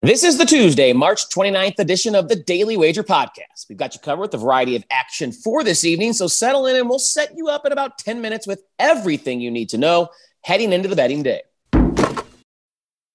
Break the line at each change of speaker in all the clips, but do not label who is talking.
This is the Tuesday, March 29th edition of the Daily Wager Podcast. We've got you covered with a variety of action for this evening, so settle in and we'll set you up in about 10 minutes with everything you need to know heading into the betting day.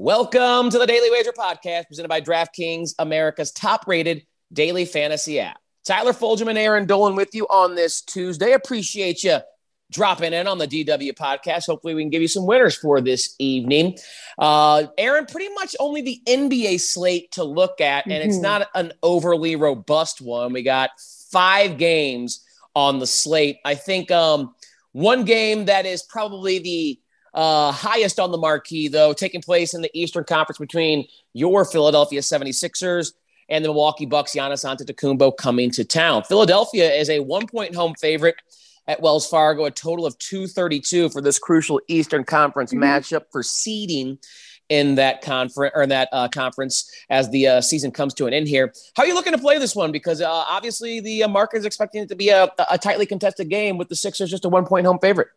Welcome to the Daily Wager Podcast, presented by DraftKings, America's top rated daily fantasy app. Tyler Fulghum and Erin Dolan with you on this Tuesday. Appreciate you dropping in on the DW podcast. Hopefully, we can give you some winners for this evening. Uh, Erin, pretty much only the NBA slate to look at, and mm-hmm. it's not an overly robust one. We got five games on the slate. I think um, one game that is probably the uh, highest on the marquee, though, taking place in the Eastern Conference between your Philadelphia 76ers and the Milwaukee Bucks, Giannis Antetokounmpo coming to town. Philadelphia is a one-point home favorite at Wells Fargo, a total of 232 for this crucial Eastern Conference mm-hmm. matchup for seeding in that conference or in that uh, conference as the uh, season comes to an end here. How are you looking to play this one? Because uh, obviously the uh, market is expecting it to be a, a tightly contested game with the Sixers just a one point home favorite.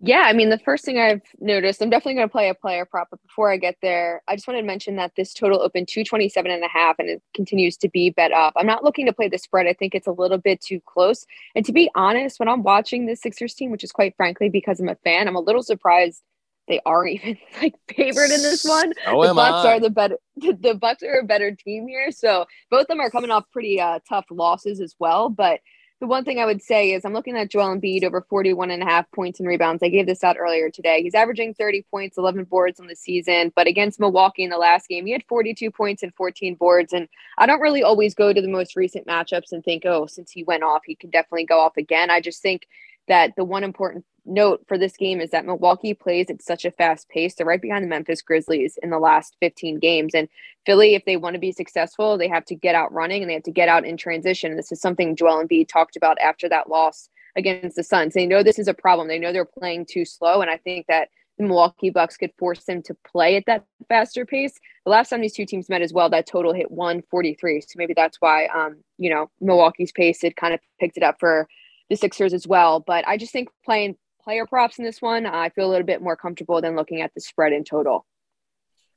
Yeah, I mean, the first thing I've noticed, I'm definitely going to play a player prop, but before I get there, I just wanted to mention that this total opened 227 and a half and it continues to be bet up. I'm not looking to play the spread. I think it's a little bit too close. And to be honest, when I'm watching the Sixers team, which is quite frankly because I'm a fan, I'm a little surprised they aren't even like favored in this one.
Oh,
the Bucks
I.
are the better the Bucks are a better team here. So both of them are coming off pretty uh, tough losses as well. But the one thing I would say is I'm looking at Joel Embiid over 41 and a half points and rebounds. I gave this out earlier today. He's averaging 30 points, 11 boards on the season, but against Milwaukee in the last game, he had 42 points and 14 boards. And I don't really always go to the most recent matchups and think, oh, since he went off, he can definitely go off again. I just think that the one important note for this game is that Milwaukee plays at such a fast pace. They're right behind the Memphis Grizzlies in the last 15 games. And Philly, if they want to be successful, they have to get out running and they have to get out in transition. This is something Joel Embiid talked about after that loss against the Suns. They know this is a problem. They know they're playing too slow. And I think that the Milwaukee Bucks could force them to play at that faster pace. The last time these two teams met as well, that total hit 143. So maybe that's why, um, you know, Milwaukee's pace had kind of picked it up for the Sixers as well. But I just think playing player props in this one, I feel a little bit more comfortable than looking at the spread in total. All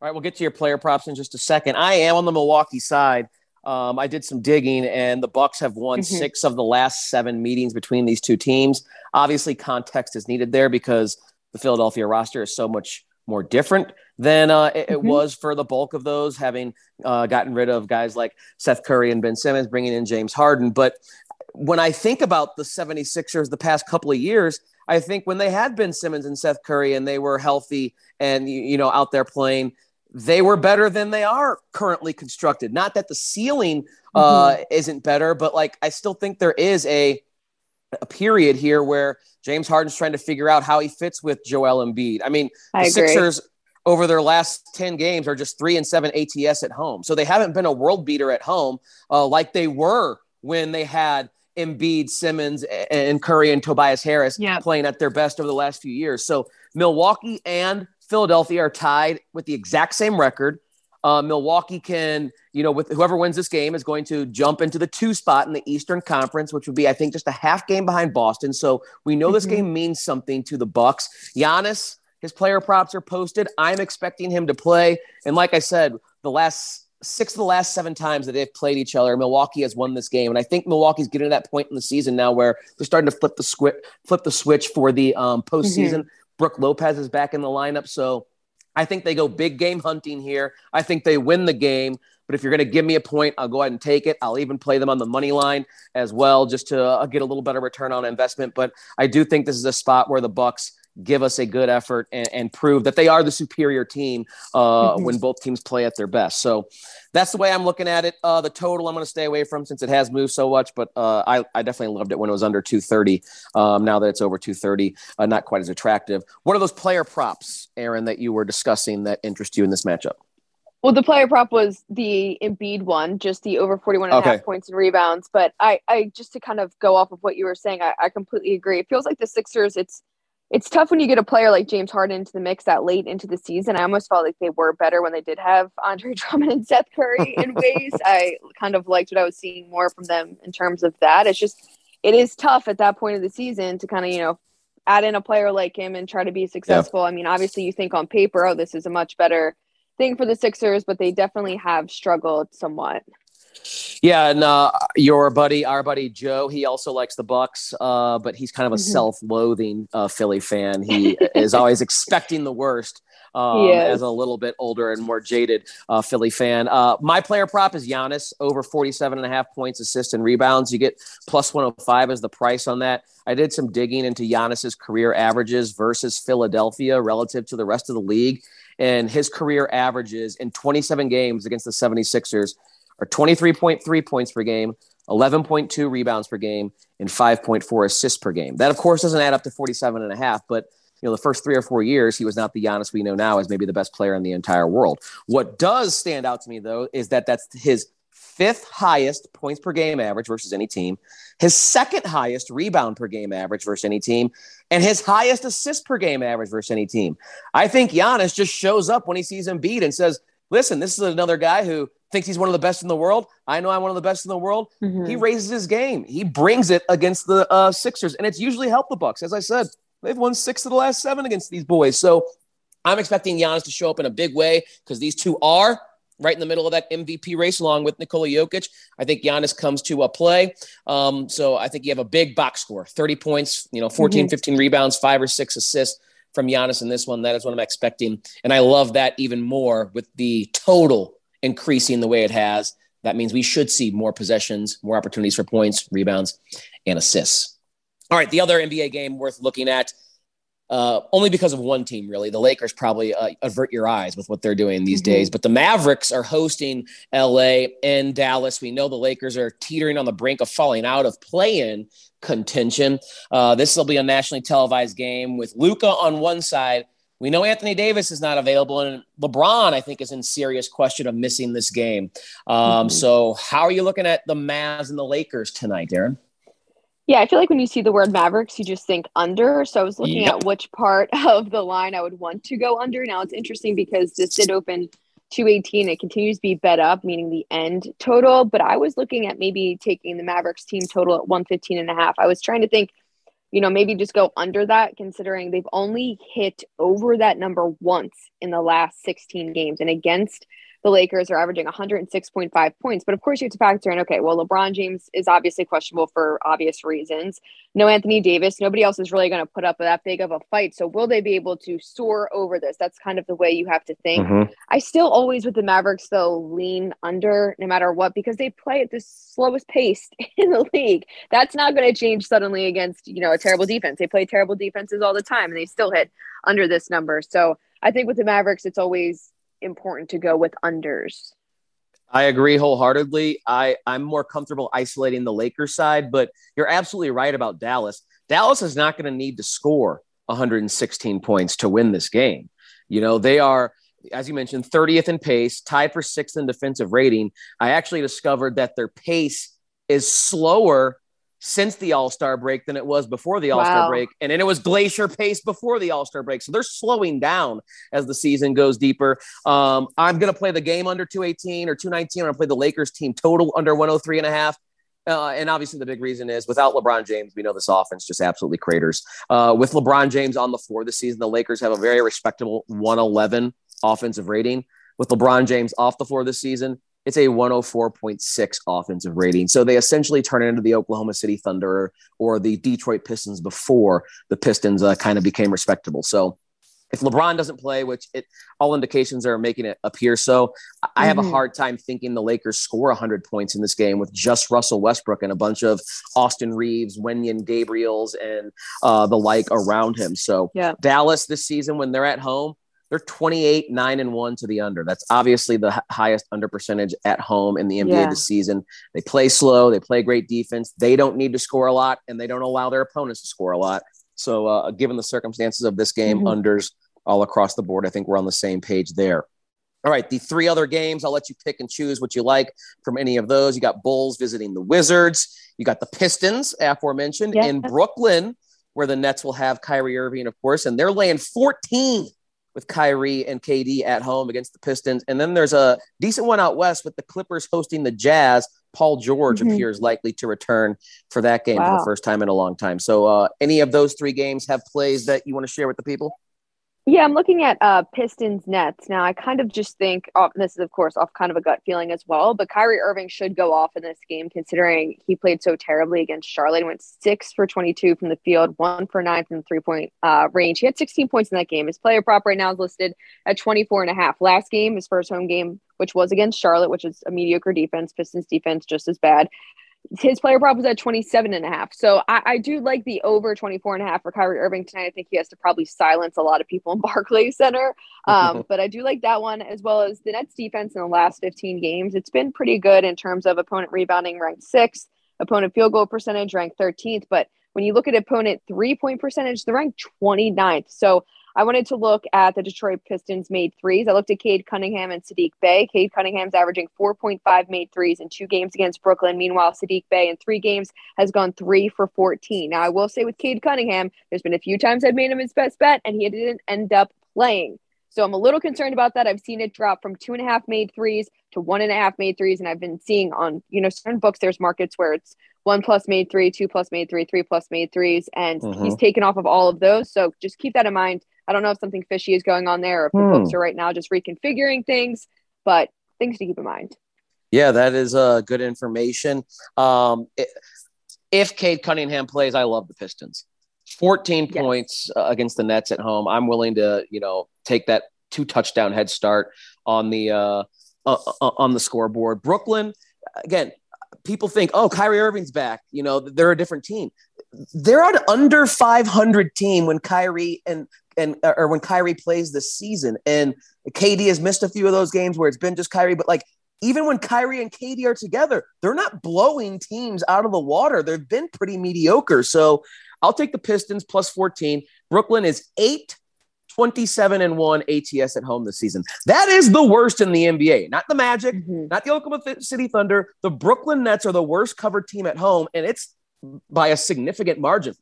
right, we'll get to your player props in just a second. I am on the Milwaukee side. Um, I did some digging, and the Bucks have won mm-hmm. six of the last seven meetings between these two teams. Obviously, context is needed there because the Philadelphia roster is so much more different than uh, it, mm-hmm. it, was for the bulk of those, having uh, gotten rid of guys like Seth Curry and Ben Simmons, bringing in James Harden. But when I think about the 76ers the past couple of years, I think when they had Ben Simmons and Seth Curry and they were healthy and you know out there playing, they were better than they are currently constructed. Not that the ceiling uh, mm-hmm. isn't better, but like I still think there is a a period here where James Harden's trying to figure out how he fits with Joel Embiid. I mean,
I
the
agree.
Sixers over their last 10 games are just three and seven ATS at home. So they haven't been a world beater at home uh, like they were when they had Embiid, Simmons, and Curry and Tobias Harris
yep.
playing at their best over the last few years. So Milwaukee and Philadelphia are tied with the exact same record. Uh, Milwaukee can, you know, with whoever wins this game is going to jump into the two spot in the Eastern Conference, which would be, I think, just a half game behind Boston. So we know mm-hmm. this game means something to the Bucks. Giannis, his player props are posted. I'm expecting him to play, and like I said, the last six of the last seven times that they've played each other, Milwaukee has won this game, and I think Milwaukee's getting to that point in the season now where they're starting to flip the squ- flip the switch for the um, postseason. Mm-hmm. Brook Lopez is back in the lineup, so I think they go big game hunting here. I think they win the game. But if you're going to give me a point, I'll go ahead and take it. I'll even play them on the money line as well, just to uh, get a little better return on investment. But I do think this is a spot where the Bucks give us a good effort and, and prove that they are the superior team uh, mm-hmm. when both teams play at their best. So that's the way I'm looking at it. Uh, the total I'm going to stay away from since it has moved so much, but uh, I, I definitely loved it when it was under 230. Um, now that it's over 230, uh, not quite as attractive. What are those player props, Erin, that you were discussing that interest you in this matchup?
Well, the player prop was the Embiid one, just the over 41 and okay. a half points and rebounds. But I, I just to kind of go off of what you were saying, I, I completely agree. It feels like the Sixers, it's it's tough when you get a player like James Harden into the mix that late into the season. I almost felt like they were better when they did have Andre Drummond and Seth Curry in ways. I kind of liked what I was seeing more from them in terms of that. It's just it is tough at that point of the season to kind of, you know, add in a player like him and try to be successful. Yeah. I mean, obviously you think on paper, oh, this is a much better thing for the Sixers, but they definitely have struggled somewhat.
Yeah, and uh, your buddy, our buddy Joe, he also likes the Bucks, uh, but he's kind of a mm-hmm. self-loathing uh, Philly fan. He is always expecting the worst. Um, as a little bit older and more jaded uh, Philly fan. Uh, my player prop is Giannis over 47 and a half points, assists, and rebounds. You get plus 105 as the price on that. I did some digging into Giannis's career averages versus Philadelphia relative to the rest of the league. And his career averages in 27 games against the 76ers are 23.3 points per game, 11.2 rebounds per game, and 5.4 assists per game. That, of course, doesn't add up to 47 and a half, but you know, the first three or four years, he was not the Giannis we know now as maybe the best player in the entire world. What does stand out to me, though, is that that's his fifth highest points per game average versus any team, his second highest rebound per game average versus any team, and his highest assist per game average versus any team. I think Giannis just shows up when he sees Embiid and says, listen, this is another guy who thinks he's one of the best in the world. I know I'm one of the best in the world. Mm-hmm. He raises his game. He brings it against the uh, Sixers, and it's usually helped the Bucks. As I said, they've won six of the last seven against these boys. So I'm expecting Giannis to show up in a big way because these two are right in the middle of that MVP race along with Nikola Jokic. I think Giannis comes to a play. Um, so I think you have a big box score 30 points, you know, 14, mm-hmm. 15 rebounds, five or six assists from Giannis in this one. That is what I'm expecting. And I love that even more with the total increasing the way it has. That means we should see more possessions, more opportunities for points, rebounds, and assists. All right, the other NBA game worth looking at, uh, only because of one team, really. The Lakers probably uh, avert your eyes with what they're doing these mm-hmm. days, but the Mavericks are hosting LA and Dallas. We know the Lakers are teetering on the brink of falling out of play-in contention. Uh, this will be a nationally televised game with Luka on one side we know Anthony Davis is not available, and LeBron, I think, is in serious question of missing this game. Um, mm-hmm. So, how are you looking at the Mavs and the Lakers tonight, Darren?
Yeah, I feel like when you see the word Mavericks, you just think under. So I was looking yep. at which part of the line I would want to go under. Now it's interesting because this did open 218. It continues to be bet up, meaning the end total. But I was looking at maybe taking the Mavericks team total at 115 and a half. I was trying to think – you know, maybe just go under that considering they've only hit over that number once in the last 16 games. And against the Lakers are averaging 106.5 points. But of course, you have to factor in okay, well, LeBron James is obviously questionable for obvious reasons. No Anthony Davis. Nobody else is really going to put up that big of a fight. So, will they be able to soar over this? That's kind of the way you have to think. Mm-hmm. I still always, with the Mavericks, though, lean under no matter what because they play at the slowest pace in the league. That's not going to change suddenly against, you know, a terrible defense. They play terrible defenses all the time and they still hit under this number. So, I think with the Mavericks, it's always important to go with unders.
I agree wholeheartedly. I, I'm more comfortable isolating the Lakers side, but you're absolutely right about Dallas. Dallas is not going to need to score 116 points to win this game. You know, they are, as you mentioned, 30th in pace, tied for sixth in defensive rating. I actually discovered that their pace is slower since the All Star break than it was before the All Star wow. break. And then it was glacier pace before the All Star break. So they're slowing down as the season goes deeper. Um, I'm going to play the game under 218 or 219. I'm going to play the Lakers team total under 103 and a half. Uh, and obviously, the big reason is without LeBron James, we know this offense just absolutely craters. Uh, with LeBron James on the floor this season, the Lakers have a very respectable 111 offensive rating. With LeBron James off the floor this season, it's a 104.6 offensive rating. So they essentially turn into the Oklahoma City Thunder or the Detroit Pistons before the Pistons uh, kind of became respectable. So if LeBron doesn't play, which it all indications are making it appear so, I have mm-hmm. a hard time thinking the Lakers score 100 points in this game with just Russell Westbrook and a bunch of Austin Reaves, Wenyen Gabriels, and uh, the like around him. So yeah. Dallas this season, when they're at home, they're 28, 9 and 1 to the under. That's obviously the highest under percentage at home in the NBA yeah. this season. They play slow, they play great defense. They don't need to score a lot, and they don't allow their opponents to score a lot. So, uh, given the circumstances of this game, mm-hmm. unders all across the board. I think we're on the same page there. All right, the three other games, I'll let you pick and choose what you like from any of those. You got Bulls visiting the Wizards. You got the Pistons, aforementioned, yes. in Brooklyn, where the Nets will have Kyrie Irving, of course, and they're laying 14 with Kyrie and KD at home against the Pistons. And then there's a decent one out west with the Clippers hosting the Jazz. Paul George mm-hmm. appears likely to return for that game wow. for the first time in a long time. So, uh, any of those three games have plays that you want to share with the people?
Yeah, I'm looking at uh, Pistons Nets now. I kind of just think, oh, this is of course off kind of a gut feeling as well. But Kyrie Irving should go off in this game, considering he played so terribly against Charlotte. Went six for 22 from the field, one for nine from the three point uh, range. He had 16 points in that game. His player prop right now is listed at 24 and a half. Last game, his first home game, which was against Charlotte, which is a mediocre defense. Pistons defense just as bad his player prop was at 27 and a half. So I, I, do like the over 24 and a half for Kyrie Irving tonight. I think he has to probably silence a lot of people in Barclays Center. Um, but I do like that one as well as the Nets defense in the last 15 games. It's been pretty good in terms of opponent rebounding ranked sixth, opponent field goal percentage ranked 13th. But when you look at opponent three point percentage, they're ranked 29th. So I wanted to look at the Detroit Pistons made threes. I looked at Cade Cunningham and Saddiq Bey. Cade Cunningham's averaging 4.5 made threes in two games against Brooklyn. Meanwhile, Saddiq Bey in three games has gone three for 14. Now, I will say with Cade Cunningham, there's been a few times I've made him his best bet and he didn't end up playing. So I'm a little concerned about that. I've seen it drop from two and a half made threes to one and a half made threes. And I've been seeing on, you know, certain books, there's markets where it's one plus made three, two plus made three, three plus made threes. And mm-hmm. he's taken off of all of those. So just keep that in mind. I don't know if something fishy is going on there or if the books hmm. are right now just reconfiguring things, but things to keep in mind.
Yeah, that is uh, good information. Um, it, if Cade Cunningham plays, I love the Pistons. 14 yes. points uh, against the Nets at home. I'm willing to, you know, take that two touchdown head start on the uh, uh, uh on the scoreboard. Brooklyn, again, people think, oh, Kyrie Irving's back. You know, they're a different team. They're an under 500 team when Kyrie and and or when Kyrie plays this season. And KD has missed a few of those games where it's been just Kyrie, but like even when Kyrie and KD are together, they're not blowing teams out of the water. They've been pretty mediocre. So I'll take the Pistons plus 14. Brooklyn is 8 27 and 1 ATS at home this season. That is the worst in the NBA. Not the Magic, mm-hmm. not the Oklahoma City Thunder. The Brooklyn Nets are the worst covered team at home, and it's by a significant margin.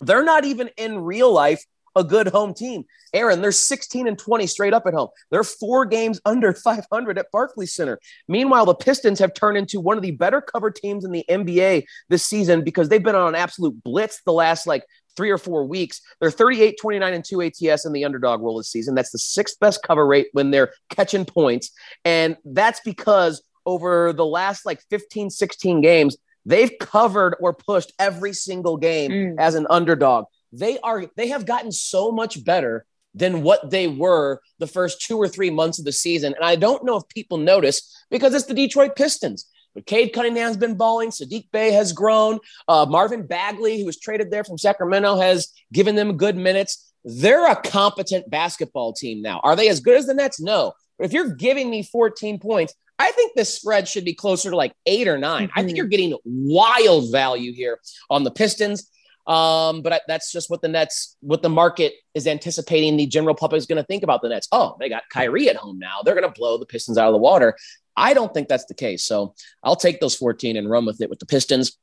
They're not even in real life a good home team. Erin, they're 16 and 20 straight up at home. They're four games under 500 at Barclays Center. Meanwhile, the Pistons have turned into one of the better covered teams in the NBA this season because they've been on an absolute blitz the last like three or four weeks. They're 38, 29, and 2 ATS in the underdog role this season. That's the sixth best cover rate when they're catching points. And that's because over the last like 15, 16 games, they've covered or pushed every single game mm. as an underdog they are they have gotten so much better than what they were the first two or three months of the season. And I don't know if people notice because it's the Detroit Pistons. But Cade Cunningham's been balling. Saddiq Bey has grown. Uh, Marvin Bagley, who was traded there from Sacramento, has given them good minutes. They're a competent basketball team now. Are they as good as the Nets? No. But if you're giving me 14 points, I think the spread should be closer to like eight or 9 mm-hmm. I think mm-hmm. you're getting wild value here on the Pistons. Um, but I, that's just what the Nets, what the market is anticipating the general public is going to think about the Nets. Oh, they got Kyrie at home now. They're going to blow the Pistons out of the water. I don't think that's the case. So I'll take those 14 and run with it with the Pistons.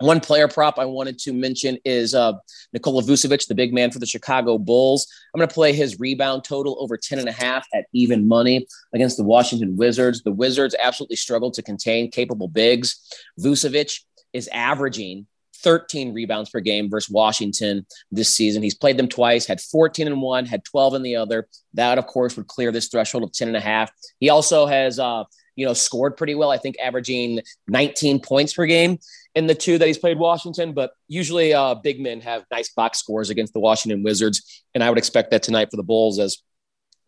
One player prop I wanted to mention is uh, Nikola Vucevic, the big man for the Chicago Bulls. I'm going to play his rebound total over 10 and a half at even money against the Washington Wizards. The Wizards absolutely struggled to contain capable bigs. Vucevic is averaging 13 rebounds per game versus Washington this season. He's played them twice, had 14 in one, had 12 in the other. That, of course, would clear this threshold of 10 and a half. He also has, uh, you know, scored pretty well. I think averaging 19 points per game in the two that he's played Washington, but usually uh, big men have nice box scores against the Washington Wizards. And I would expect that tonight for the Bulls as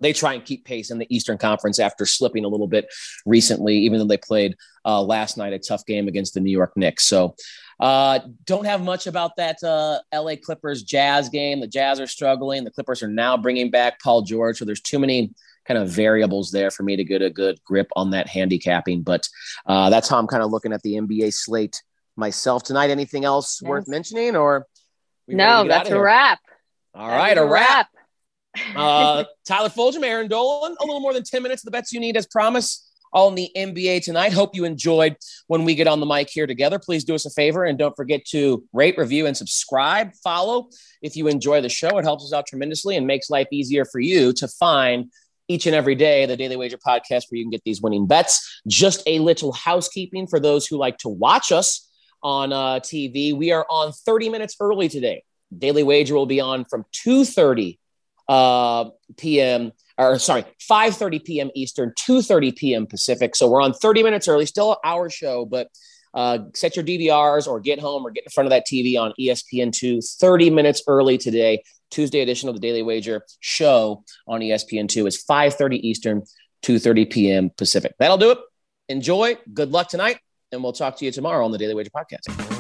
they try and keep pace in the Eastern Conference after slipping a little bit recently, even though they played uh, last night a tough game against the New York Knicks. So, uh, don't have much about that uh, LA Clippers Jazz game. The Jazz are struggling. The Clippers are now bringing back Paul George. So, there's too many kind of variables there for me to get a good grip on that handicapping. But uh, that's how I'm kind of looking at the NBA slate myself tonight. Anything else yes. worth mentioning or?
No, that's a wrap.
All that's right, a wrap. wrap. Uh, Tyler Fulghum, Erin Dolan, a little more than 10 minutes of the bets you need as promised all in the NBA tonight. Hope you enjoyed when we get on the mic here together. Please do us a favor and don't forget to rate, review, and subscribe. Follow if you enjoy the show. It helps us out tremendously and makes life easier for you to find each and every day the Daily Wager podcast where you can get these winning bets. Just a little housekeeping for those who like to watch us on uh, TV. We are on 30 minutes early today. Daily Wager will be on from 2:30 uh, p.m. or sorry, 5:30 p.m. Eastern, 2:30 p.m. Pacific. So we're on 30 minutes early. Still our show, but uh, set your DVRs or get home or get in front of that TV on ESPN2 30 minutes early today. Tuesday edition of the Daily Wager show on ESPN2 is 5:30 Eastern, 2:30 p.m. Pacific. That'll do it. Enjoy. Good luck tonight, and we'll talk to you tomorrow on the Daily Wager podcast.